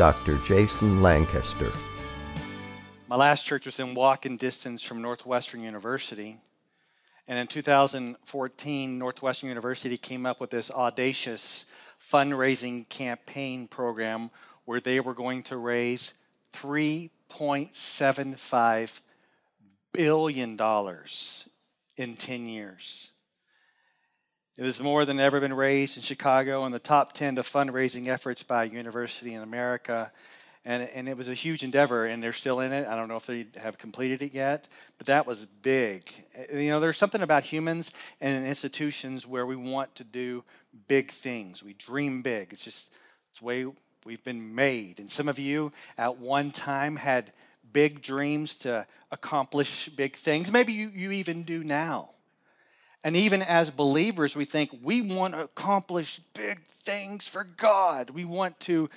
Dr. Jason Lancaster. My last church was in walking distance from Northwestern University. And in 2014, Northwestern University came up with this audacious fundraising campaign program where they were going to raise $3.75 billion in 10 years. It was more than ever been raised in Chicago in the top 10 of fundraising efforts by a university in America. And, and it was a huge endeavor, and they're still in it. I don't know if they have completed it yet, but that was big. You know, there's something about humans and institutions where we want to do big things. We dream big. It's just it's the way we've been made. And some of you at one time had big dreams to accomplish big things. Maybe you, you even do now. And even as believers, we think we want to accomplish big things for God. We want to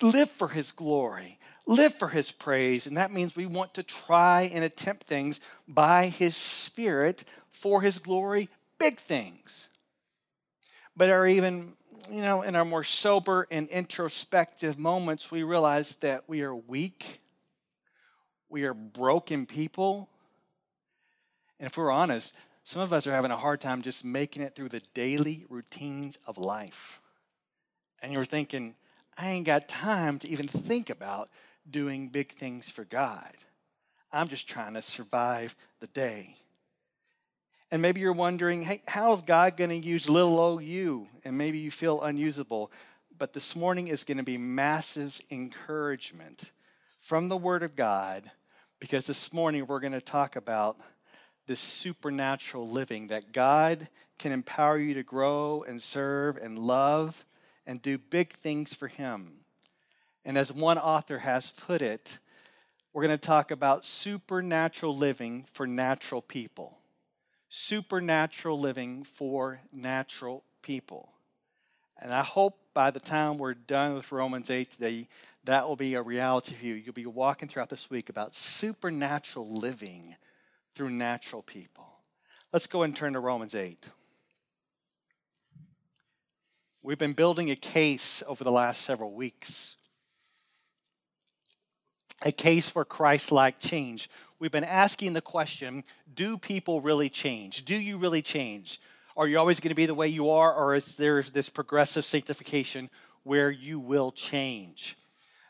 live for His glory, live for His praise. And that means we want to try and attempt things by His Spirit for His glory, big things. But are even, you know, in our more sober and introspective moments, we realize that we are weak, we are broken people. And if we're honest, some of us are having a hard time just making it through the daily routines of life. And you're thinking, I ain't got time to even think about doing big things for God. I'm just trying to survive the day. And maybe you're wondering, hey, how's God going to use little old you? And maybe you feel unusable. But this morning is going to be massive encouragement from the Word of God because this morning we're going to talk about this supernatural living that God can empower you to grow and serve and love and do big things for Him. And as one author has put it, we're going to talk about supernatural living for natural people. Supernatural living for natural people. And I hope by the time we're done with Romans 8 today, that will be a reality for you. You'll be walking throughout this week about supernatural living through natural people. Let's go and turn to Romans 8. We've been building a case over the last several weeks. A case for Christ like change. We've been asking the question do people really change? Do you really change? Are you always going to be the way you are, or is there this progressive sanctification where you will change?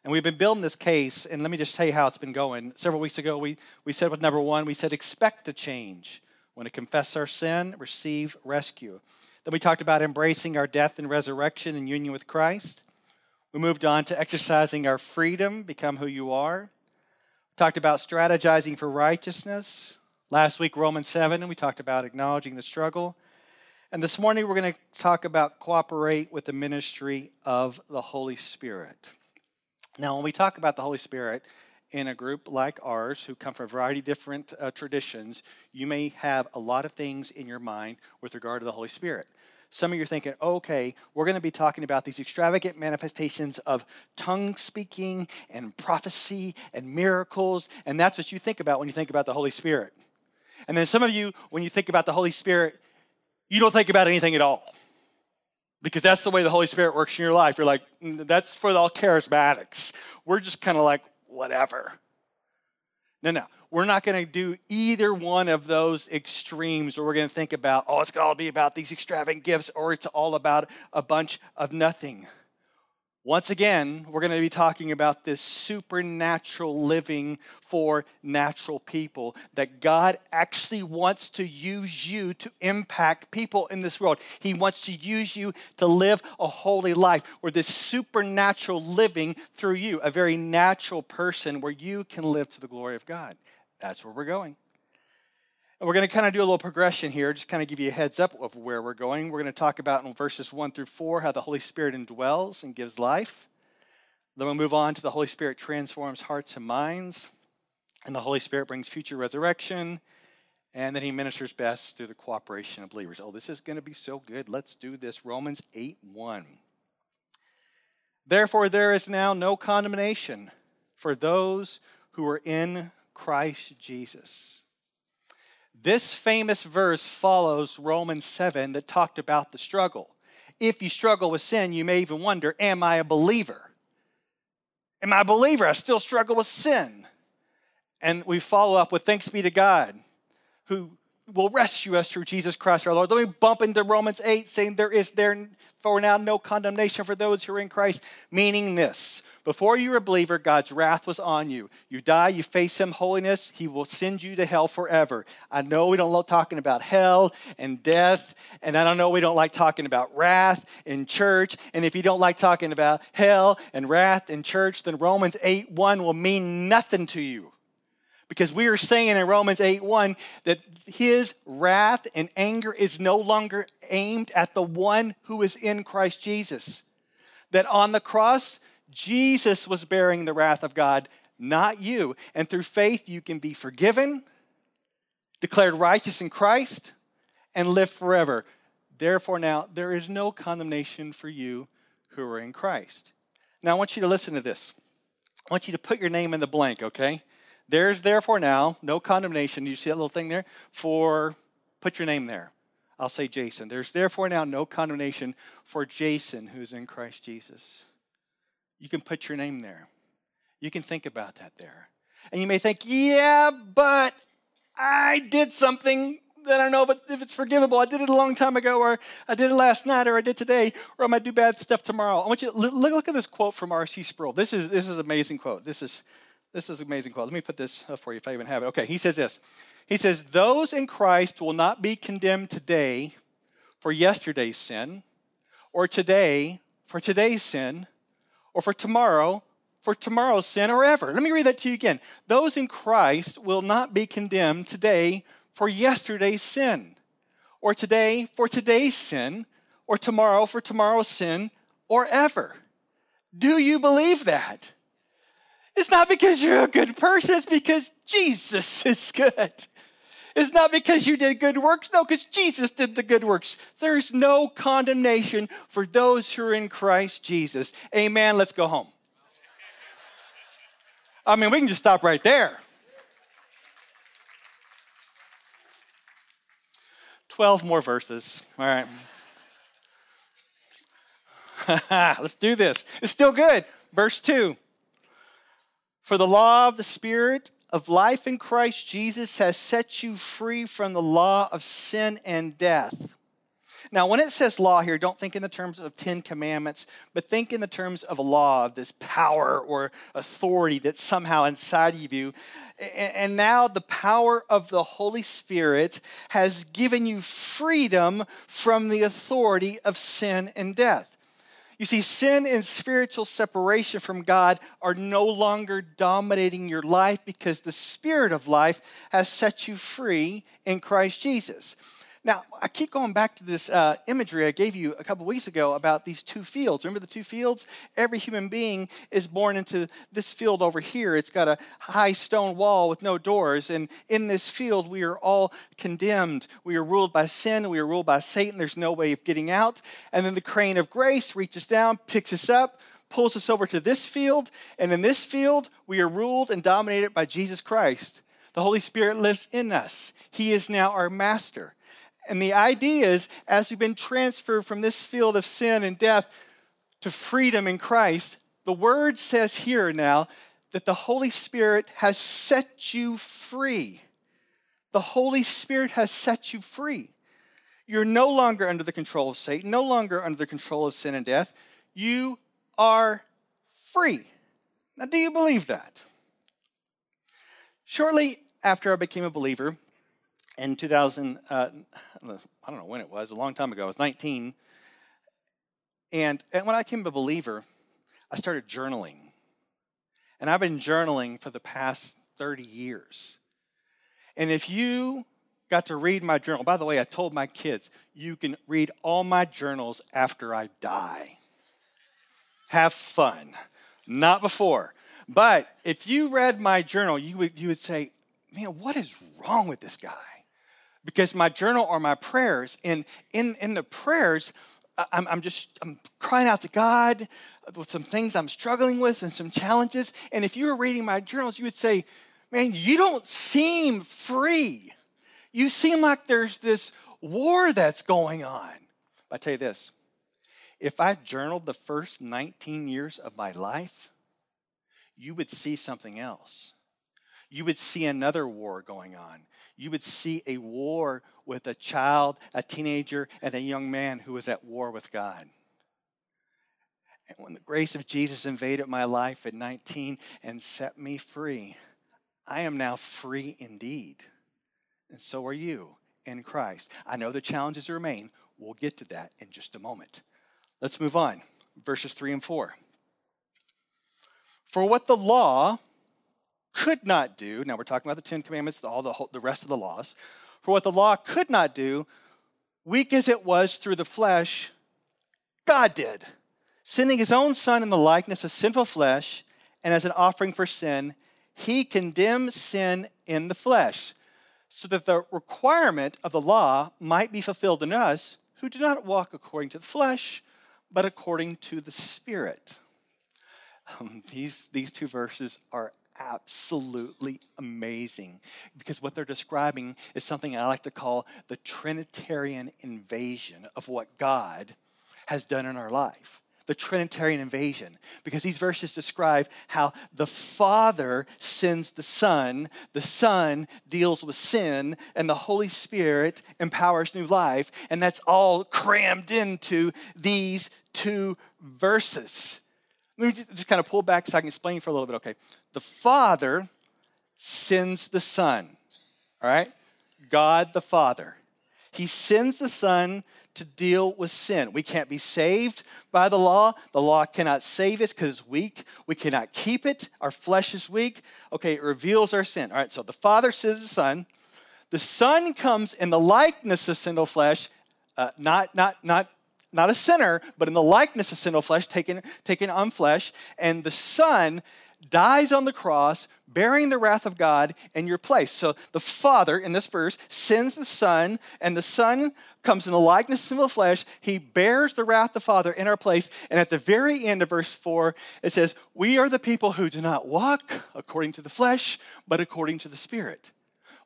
And we've been building this case, and let me just tell you how it's been going. Several weeks ago, we, we said with number one, we said expect to change. When to confess our sin, receive rescue. Then we talked about embracing our death and resurrection in union with Christ. We moved on to exercising our freedom, become who you are. We talked about strategizing for righteousness. Last week, Romans 7, and we talked about acknowledging the struggle. And this morning, we're going to talk about cooperate with the ministry of the Holy Spirit. Now, when we talk about the Holy Spirit in a group like ours who come from a variety of different uh, traditions, you may have a lot of things in your mind with regard to the Holy Spirit. Some of you are thinking, okay, we're going to be talking about these extravagant manifestations of tongue speaking and prophecy and miracles, and that's what you think about when you think about the Holy Spirit. And then some of you, when you think about the Holy Spirit, you don't think about anything at all because that's the way the Holy Spirit works in your life. You're like, mm, that's for all charismatics. We're just kind of like, whatever. No, no. We're not going to do either one of those extremes where we're going to think about, oh, it's going to all be about these extravagant gifts or it's all about a bunch of nothing. Once again, we're going to be talking about this supernatural living for natural people. That God actually wants to use you to impact people in this world. He wants to use you to live a holy life where this supernatural living through you, a very natural person where you can live to the glory of God. That's where we're going. And we're going to kind of do a little progression here, just kind of give you a heads up of where we're going. We're going to talk about in verses 1 through 4 how the Holy Spirit indwells and gives life. Then we'll move on to the Holy Spirit transforms hearts and minds, and the Holy Spirit brings future resurrection, and then he ministers best through the cooperation of believers. Oh, this is going to be so good. Let's do this. Romans 8 1. Therefore, there is now no condemnation for those who are in Christ Jesus. This famous verse follows Romans 7 that talked about the struggle. If you struggle with sin, you may even wonder, Am I a believer? Am I a believer? I still struggle with sin. And we follow up with thanks be to God who will rescue us through Jesus Christ our Lord. Let me bump into Romans 8 saying there is there for now no condemnation for those who are in Christ, meaning this. Before you were a believer, God's wrath was on you. You die, you face Him holiness, He will send you to hell forever. I know we don't like talking about hell and death, and I don't know we don't like talking about wrath in church. And if you don't like talking about hell and wrath in church, then Romans 8 1 will mean nothing to you. Because we are saying in Romans 8 1 that his wrath and anger is no longer aimed at the one who is in Christ Jesus. That on the cross, Jesus was bearing the wrath of God, not you. And through faith, you can be forgiven, declared righteous in Christ, and live forever. Therefore, now, there is no condemnation for you who are in Christ. Now, I want you to listen to this. I want you to put your name in the blank, okay? There's therefore now no condemnation. You see that little thing there? For, put your name there. I'll say Jason. There's therefore now no condemnation for Jason who's in Christ Jesus. You can put your name there. You can think about that there. And you may think, yeah, but I did something that I don't know if it's forgivable. I did it a long time ago, or I did it last night, or I did today, or I might do bad stuff tomorrow. I want you to look, at this quote from R.C. Sproul. This is, this is an amazing quote. This is this is an amazing quote. Let me put this up for you if I even have it. Okay, he says this. He says, Those in Christ will not be condemned today for yesterday's sin, or today for today's sin, or for tomorrow for tomorrow's sin, or ever. Let me read that to you again. Those in Christ will not be condemned today for yesterday's sin, or today for today's sin, or tomorrow for tomorrow's sin, or ever. Do you believe that? It's not because you're a good person, it's because Jesus is good. It's not because you did good works, no, because Jesus did the good works. There's no condemnation for those who are in Christ Jesus. Amen. Let's go home. I mean, we can just stop right there. 12 more verses. All right. Let's do this. It's still good. Verse 2. For the law of the Spirit of life in Christ Jesus has set you free from the law of sin and death. Now, when it says law here, don't think in the terms of Ten Commandments, but think in the terms of a law, of this power or authority that's somehow inside of you. And now the power of the Holy Spirit has given you freedom from the authority of sin and death. You see, sin and spiritual separation from God are no longer dominating your life because the Spirit of life has set you free in Christ Jesus. Now, I keep going back to this uh, imagery I gave you a couple weeks ago about these two fields. Remember the two fields? Every human being is born into this field over here. It's got a high stone wall with no doors. And in this field, we are all condemned. We are ruled by sin. We are ruled by Satan. There's no way of getting out. And then the crane of grace reaches down, picks us up, pulls us over to this field. And in this field, we are ruled and dominated by Jesus Christ. The Holy Spirit lives in us. He is now our master. And the idea is, as we've been transferred from this field of sin and death to freedom in Christ, the word says here now that the Holy Spirit has set you free. The Holy Spirit has set you free. You're no longer under the control of Satan, no longer under the control of sin and death. You are free. Now, do you believe that? Shortly after I became a believer, in 2000, uh, I don't know when it was, a long time ago, I was 19. And, and when I became a believer, I started journaling. And I've been journaling for the past 30 years. And if you got to read my journal, by the way, I told my kids, you can read all my journals after I die. Have fun. Not before. But if you read my journal, you would, you would say, man, what is wrong with this guy? Because my journal are my prayers. And in, in the prayers, I'm, I'm just I'm crying out to God with some things I'm struggling with and some challenges. And if you were reading my journals, you would say, man, you don't seem free. You seem like there's this war that's going on. I tell you this if I journaled the first 19 years of my life, you would see something else. You would see another war going on. You would see a war with a child, a teenager, and a young man who was at war with God. And when the grace of Jesus invaded my life at 19 and set me free, I am now free indeed. And so are you in Christ. I know the challenges remain. We'll get to that in just a moment. Let's move on. Verses 3 and 4. For what the law could not do, now we're talking about the Ten Commandments, all the, the rest of the laws. For what the law could not do, weak as it was through the flesh, God did, sending his own Son in the likeness of sinful flesh, and as an offering for sin, he condemned sin in the flesh, so that the requirement of the law might be fulfilled in us who do not walk according to the flesh, but according to the Spirit. Um, these, these two verses are absolutely amazing because what they're describing is something I like to call the Trinitarian invasion of what God has done in our life. The Trinitarian invasion, because these verses describe how the Father sends the Son, the Son deals with sin, and the Holy Spirit empowers new life. And that's all crammed into these two verses. Let me just kind of pull back so I can explain for a little bit. Okay. The Father sends the Son, all right? God the Father. He sends the Son to deal with sin. We can't be saved by the law. The law cannot save us because it's weak. We cannot keep it. Our flesh is weak. Okay, it reveals our sin. All right, so the Father sends the Son. The Son comes in the likeness of sinful flesh, uh, not, not, not not a sinner, but in the likeness of sinful flesh, taken, taken on flesh. And the Son dies on the cross, bearing the wrath of God in your place. So the Father, in this verse, sends the Son, and the Son comes in the likeness of the flesh. He bears the wrath of the Father in our place. And at the very end of verse 4, it says, We are the people who do not walk according to the flesh, but according to the Spirit.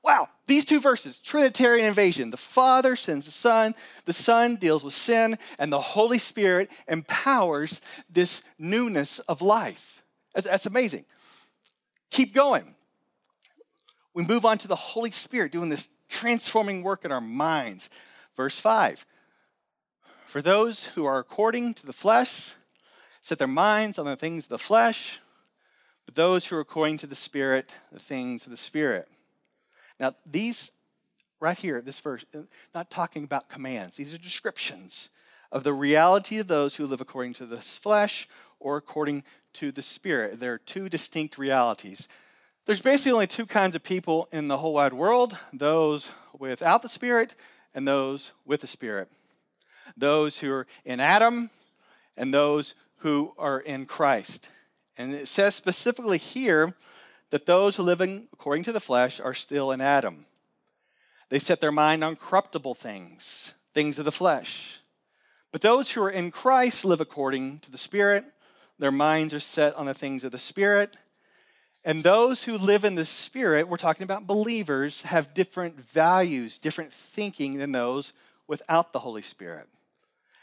Wow, these two verses, Trinitarian invasion. The Father sends the Son, the Son deals with sin, and the Holy Spirit empowers this newness of life. That's amazing. Keep going. We move on to the Holy Spirit doing this transforming work in our minds. Verse 5 For those who are according to the flesh set their minds on the things of the flesh, but those who are according to the Spirit, the things of the Spirit. Now, these right here, this verse, not talking about commands, these are descriptions of the reality of those who live according to the flesh or according to the spirit. There are two distinct realities. There's basically only two kinds of people in the whole wide world those without the spirit and those with the spirit. Those who are in Adam and those who are in Christ. And it says specifically here that those living according to the flesh are still in Adam. They set their mind on corruptible things, things of the flesh. But those who are in Christ live according to the Spirit. Their minds are set on the things of the Spirit. And those who live in the Spirit, we're talking about believers, have different values, different thinking than those without the Holy Spirit.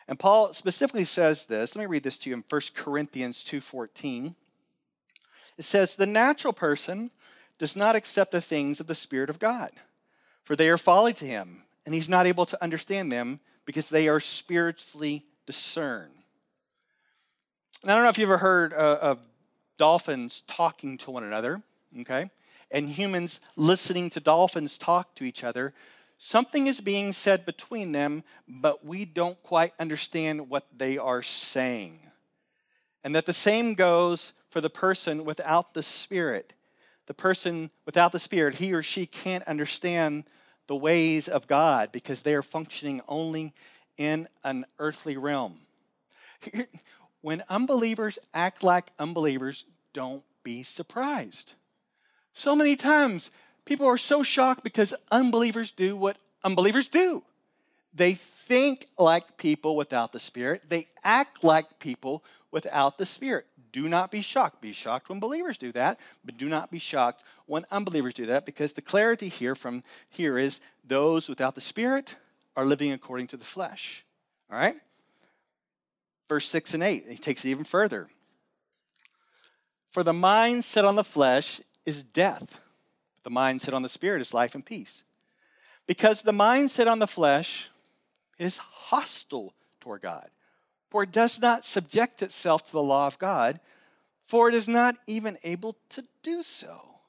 And Paul specifically says this. Let me read this to you in 1 Corinthians 2:14. It says, The natural person does not accept the things of the Spirit of God, for they are folly to him, and he's not able to understand them because they are spiritually discerned. And I don't know if you've ever heard uh, of dolphins talking to one another, okay? And humans listening to dolphins talk to each other. Something is being said between them, but we don't quite understand what they are saying. And that the same goes for the person without the Spirit. The person without the Spirit, he or she can't understand the ways of God because they are functioning only in an earthly realm. When unbelievers act like unbelievers, don't be surprised. So many times, people are so shocked because unbelievers do what unbelievers do. They think like people without the Spirit, they act like people without the Spirit. Do not be shocked. Be shocked when believers do that, but do not be shocked when unbelievers do that because the clarity here from here is those without the Spirit are living according to the flesh. All right? Verse 6 and 8, he takes it even further. For the mind set on the flesh is death, the mind set on the Spirit is life and peace. Because the mind set on the flesh is hostile toward God for it does not subject itself to the law of God, for it is not even able to do so.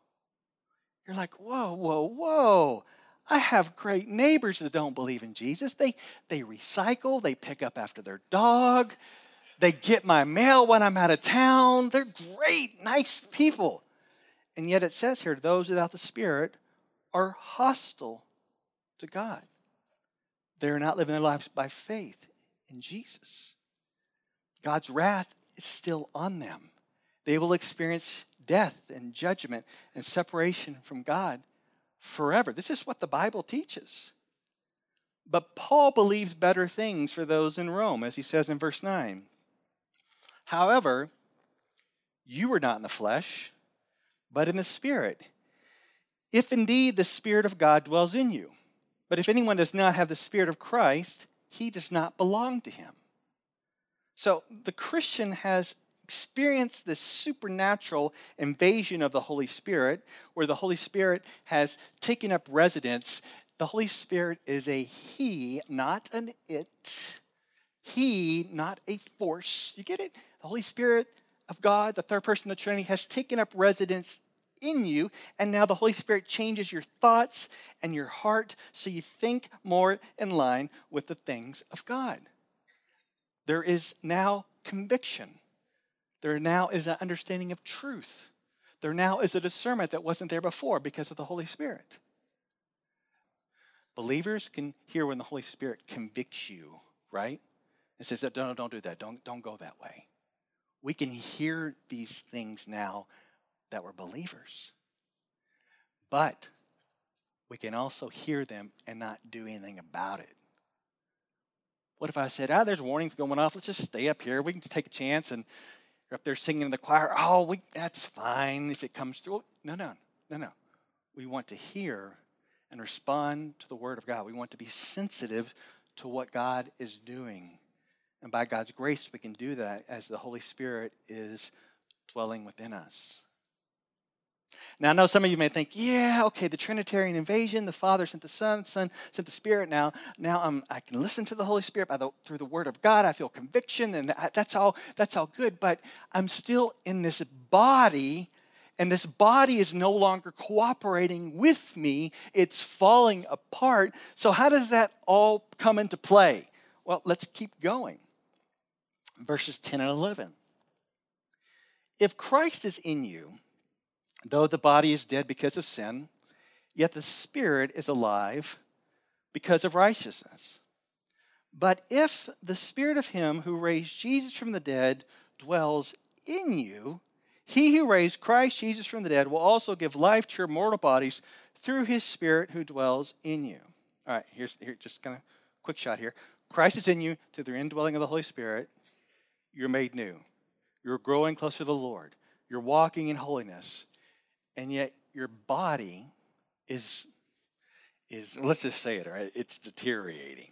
You're like, whoa, whoa, whoa. I have great neighbors that don't believe in Jesus. They, they recycle, they pick up after their dog, they get my mail when I'm out of town. They're great, nice people. And yet it says here, those without the Spirit are hostile to God. They're not living their lives by faith in Jesus. God's wrath is still on them. They will experience death and judgment and separation from God forever. This is what the Bible teaches. But Paul believes better things for those in Rome, as he says in verse 9. However, you were not in the flesh, but in the Spirit, if indeed the Spirit of God dwells in you. But if anyone does not have the Spirit of Christ, he does not belong to him. So the Christian has experienced this supernatural invasion of the Holy Spirit, where the Holy Spirit has taken up residence. The Holy Spirit is a He, not an it. He, not a force. You get it? The Holy Spirit of God, the third person of the Trinity, has taken up residence in you, and now the Holy Spirit changes your thoughts and your heart so you think more in line with the things of God. There is now conviction. There now is an understanding of truth. There now is a discernment that wasn't there before because of the Holy Spirit. Believers can hear when the Holy Spirit convicts you, right? And says, no, no, don't do that. Don't, don't go that way. We can hear these things now that we're believers. But we can also hear them and not do anything about it. What if I said, ah, there's warnings going off. Let's just stay up here. We can take a chance and you're up there singing in the choir. Oh, we, that's fine if it comes through. No, no, no, no. We want to hear and respond to the Word of God. We want to be sensitive to what God is doing. And by God's grace, we can do that as the Holy Spirit is dwelling within us. Now, I know some of you may think, yeah, okay, the Trinitarian invasion, the Father sent the Son, Son sent the Spirit. Now, now I can listen to the Holy Spirit by the, through the Word of God. I feel conviction, and that's all, that's all good. But I'm still in this body, and this body is no longer cooperating with me. It's falling apart. So, how does that all come into play? Well, let's keep going. Verses 10 and 11. If Christ is in you, Though the body is dead because of sin, yet the spirit is alive because of righteousness. But if the spirit of him who raised Jesus from the dead dwells in you, he who raised Christ Jesus from the dead will also give life to your mortal bodies through his spirit who dwells in you. All right, here's here, just kind of quick shot here. Christ is in you through the indwelling of the Holy Spirit. You're made new. You're growing closer to the Lord. You're walking in holiness and yet your body is is let's just say it right? It's deteriorating.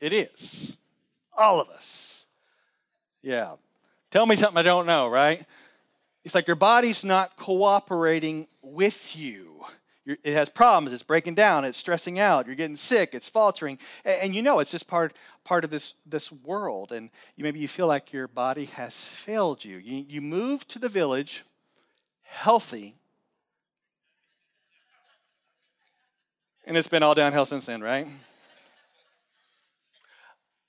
It is. All of us. Yeah. Tell me something i don't know right? It's like your body's not cooperating with you. You're, it has problems. It's breaking down. It's stressing out. You're getting sick. It's faltering. And, and, you know it's just part part of this this world. And you, maybe you feel like your body has failed you. You, you move to the village healthy. And it's been all downhill since then, right?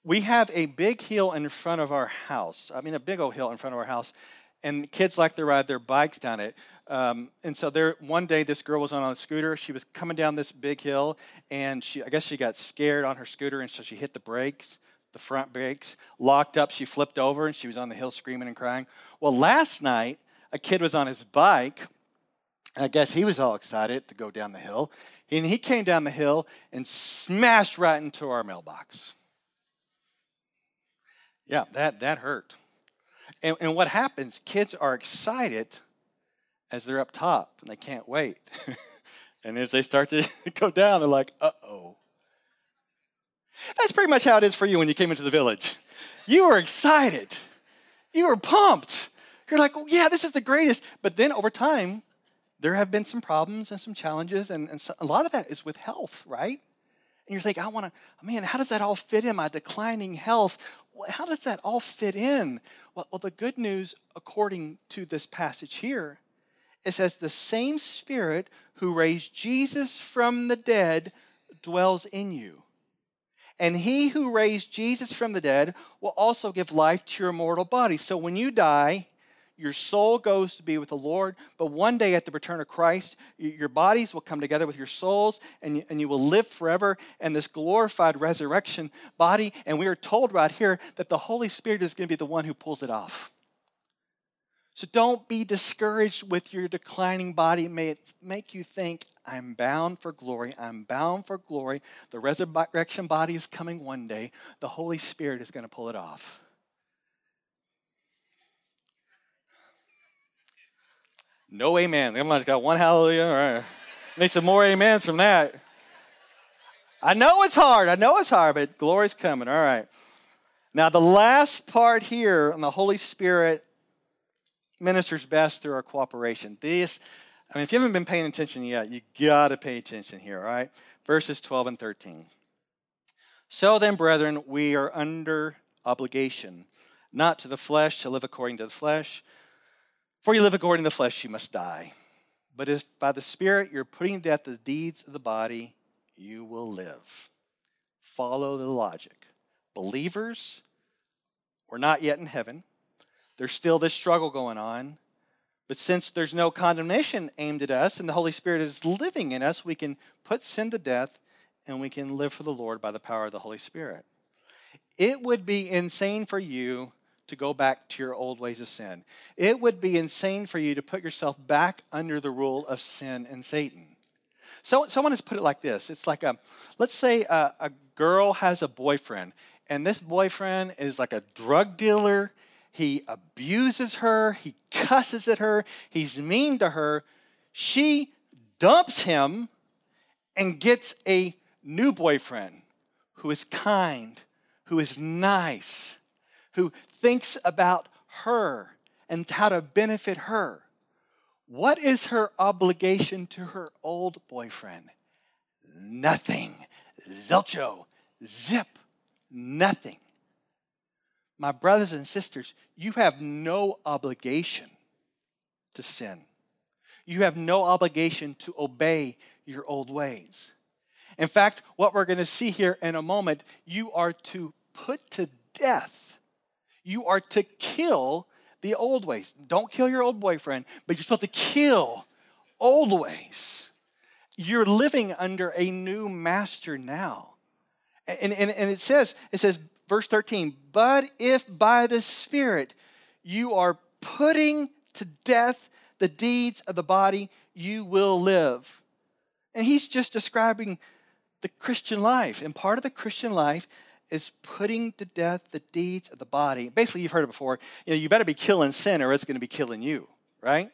We have a big hill in front of our house. I mean, a big old hill in front of our house. And kids like to ride their bikes down it. Um, and so there, one day, this girl was on a scooter. She was coming down this big hill, and she, I guess she got scared on her scooter, and so she hit the brakes, the front brakes locked up. She flipped over and she was on the hill screaming and crying. Well, last night, a kid was on his bike. And I guess he was all excited to go down the hill. And he came down the hill and smashed right into our mailbox. Yeah, that, that hurt. And, and what happens, kids are excited as they're up top and they can't wait. and as they start to go down, they're like, uh oh. That's pretty much how it is for you when you came into the village. You were excited, you were pumped. You're like, oh, yeah, this is the greatest. But then over time, there have been some problems and some challenges, and, and so, a lot of that is with health, right? And you're thinking, I want to, man, how does that all fit in my declining health? How does that all fit in? Well, well, the good news, according to this passage here, it says, the same Spirit who raised Jesus from the dead dwells in you. And he who raised Jesus from the dead will also give life to your mortal body. So when you die, your soul goes to be with the Lord, but one day at the return of Christ, your bodies will come together with your souls and and you will live forever in this glorified resurrection body. And we are told right here that the Holy Spirit is going to be the one who pulls it off. So don't be discouraged with your declining body. May it make you think, I'm bound for glory. I'm bound for glory. The resurrection body is coming one day. The Holy Spirit is going to pull it off. No amen. On, just got one hallelujah. All right. Need some more amens from that. I know it's hard. I know it's hard, but glory's coming. All right. Now, the last part here on the Holy Spirit ministers best through our cooperation. This, I mean, if you haven't been paying attention yet, you got to pay attention here, all right? Verses 12 and 13. So then, brethren, we are under obligation, not to the flesh to live according to the flesh. For you live according to the flesh, you must die. But if by the Spirit you're putting to death the deeds of the body, you will live. Follow the logic. Believers, we're not yet in heaven. There's still this struggle going on. But since there's no condemnation aimed at us and the Holy Spirit is living in us, we can put sin to death and we can live for the Lord by the power of the Holy Spirit. It would be insane for you to go back to your old ways of sin. It would be insane for you to put yourself back under the rule of sin and Satan. So, someone has put it like this it's like a, let's say a, a girl has a boyfriend, and this boyfriend is like a drug dealer. He abuses her, he cusses at her, he's mean to her. She dumps him and gets a new boyfriend who is kind, who is nice, who thinks about her and how to benefit her. What is her obligation to her old boyfriend? Nothing. Zelcho. Zip. Nothing. My brothers and sisters, you have no obligation to sin. You have no obligation to obey your old ways. In fact, what we're going to see here in a moment, you are to put to death you are to kill the old ways. Don't kill your old boyfriend, but you're supposed to kill old ways. You're living under a new master now. And, and, and it says, it says, verse 13, but if by the Spirit you are putting to death the deeds of the body, you will live. And he's just describing the Christian life. And part of the Christian life is putting to death the deeds of the body. Basically, you've heard it before. You know, you better be killing sin or it's going to be killing you, right?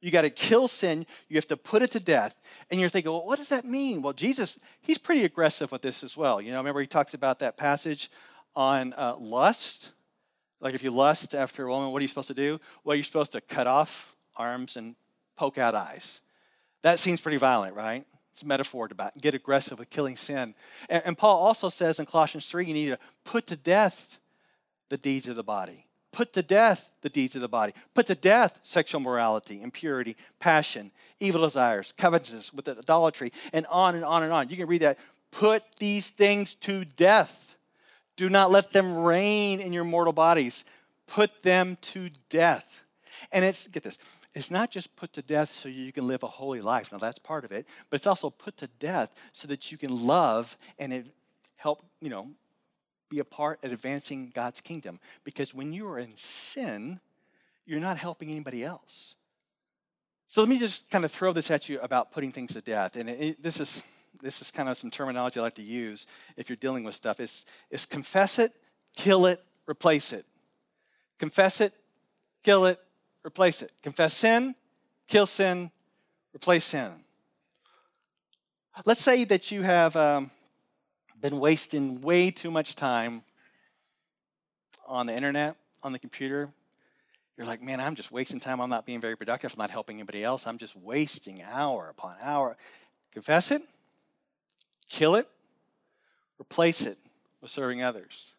You got to kill sin. You have to put it to death. And you're thinking, well, what does that mean? Well, Jesus, he's pretty aggressive with this as well. You know, remember he talks about that passage on uh, lust. Like if you lust after a woman, what are you supposed to do? Well, you're supposed to cut off arms and poke out eyes. That seems pretty violent, right? It's a metaphor to get aggressive with killing sin. And, and Paul also says in Colossians 3 you need to put to death the deeds of the body. Put to death the deeds of the body. Put to death sexual morality, impurity, passion, evil desires, covetousness, with idolatry, and on and on and on. You can read that. Put these things to death. Do not let them reign in your mortal bodies. Put them to death. And it's, get this, it's not just put to death so you can live a holy life. Now, that's part of it, but it's also put to death so that you can love and help, you know, be a part at advancing God's kingdom. Because when you are in sin, you're not helping anybody else. So let me just kind of throw this at you about putting things to death. And it, this is this is kind of some terminology I like to use if you're dealing with stuff. Is is confess it, kill it, replace it. Confess it, kill it, replace it. Confess sin, kill sin, replace sin. Let's say that you have um, been wasting way too much time on the internet, on the computer. You're like, man, I'm just wasting time. I'm not being very productive. I'm not helping anybody else. I'm just wasting hour upon hour. Confess it, kill it, replace it with serving others.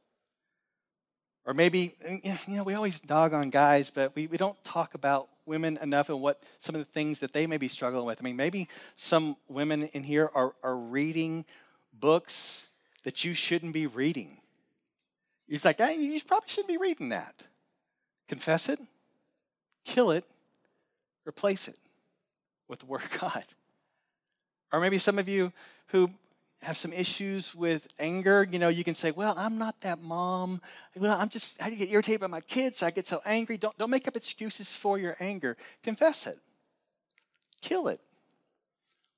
Or maybe, you know, we always dog on guys, but we, we don't talk about women enough and what some of the things that they may be struggling with. I mean, maybe some women in here are, are reading books that you shouldn't be reading. You're like, hey, you probably shouldn't be reading that. Confess it, kill it, replace it with the Word of God. Or maybe some of you who have some issues with anger, you know, you can say, Well, I'm not that mom. Well, I'm just, I get irritated by my kids. I get so angry. Don't, don't make up excuses for your anger. Confess it, kill it,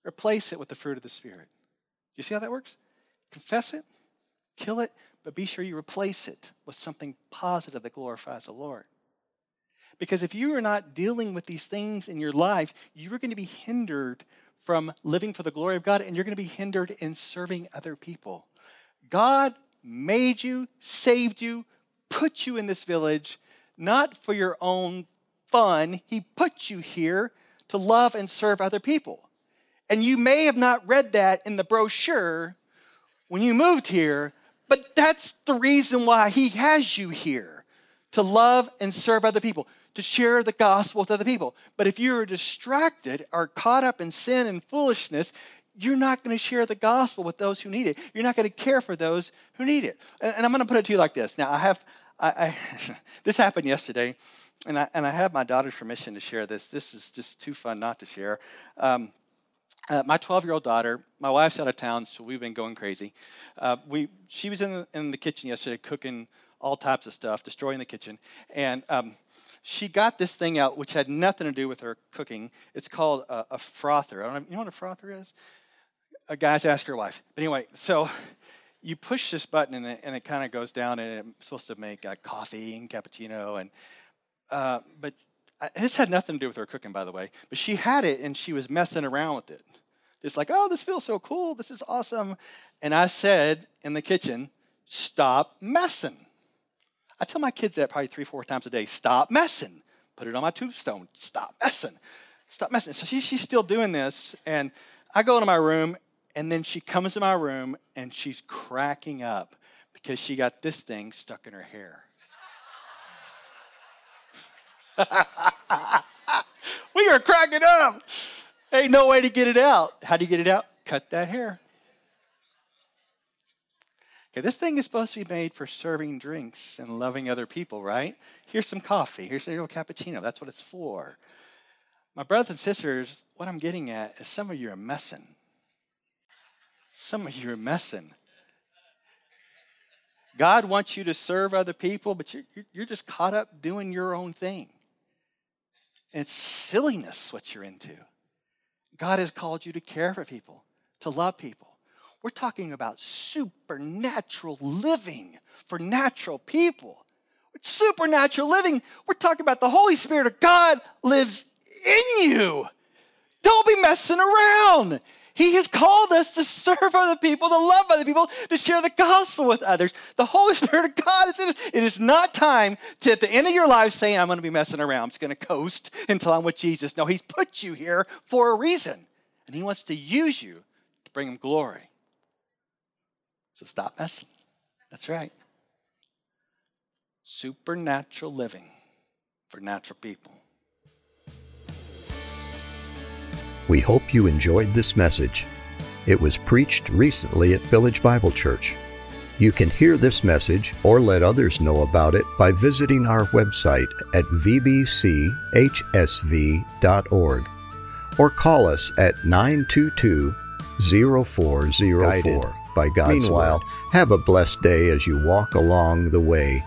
replace it with the fruit of the Spirit. Do you see how that works? Confess it, kill it, but be sure you replace it with something positive that glorifies the Lord. Because if you are not dealing with these things in your life, you are going to be hindered from living for the glory of God and you're going to be hindered in serving other people. God made you, saved you, put you in this village, not for your own fun. He put you here to love and serve other people. And you may have not read that in the brochure when you moved here, but that's the reason why He has you here to love and serve other people to share the gospel with other people. But if you're distracted or caught up in sin and foolishness, you're not going to share the gospel with those who need it. You're not going to care for those who need it. And, and I'm going to put it to you like this. Now, I have, I, I this happened yesterday, and I, and I have my daughter's permission to share this. This is just too fun not to share. Um, uh, my 12 year old daughter, my wife's out of town, so we've been going crazy. Uh, we, she was in the, in the kitchen yesterday cooking all types of stuff, destroying the kitchen. And um, she got this thing out which had nothing to do with her cooking. It's called a, a frother. Know, you know what a frother is? A guy's ask your wife. But anyway, so you push this button and it, it kind of goes down and it's supposed to make a coffee and cappuccino. And uh, but I, this had nothing to do with her cooking, by the way. But she had it and she was messing around with it. Just like, oh, this feels so cool. This is awesome. And I said in the kitchen, stop messing. I tell my kids that probably three, four times a day stop messing. Put it on my tombstone. Stop messing. Stop messing. So she, she's still doing this. And I go into my room, and then she comes to my room and she's cracking up because she got this thing stuck in her hair. we are cracking up. Ain't no way to get it out. How do you get it out? Cut that hair. Okay, this thing is supposed to be made for serving drinks and loving other people, right? Here's some coffee. Here's a little cappuccino. That's what it's for. My brothers and sisters, what I'm getting at is some of you are messing. Some of you are messing. God wants you to serve other people, but you're, you're just caught up doing your own thing. And it's silliness what you're into. God has called you to care for people, to love people. We're talking about supernatural living for natural people. Supernatural living, we're talking about the Holy Spirit of God lives in you. Don't be messing around. He has called us to serve other people, to love other people, to share the gospel with others. The Holy Spirit of God is in it. It is not time to, at the end of your life, saying, I'm going to be messing around. I'm just going to coast until I'm with Jesus. No, He's put you here for a reason, and He wants to use you to bring Him glory. So stop messing. That's right. Supernatural living for natural people. We hope you enjoyed this message. It was preached recently at Village Bible Church. You can hear this message or let others know about it by visiting our website at vbchsv.org or call us at 922 0404. By God's Meanwhile, word. Have a blessed day as you walk along the way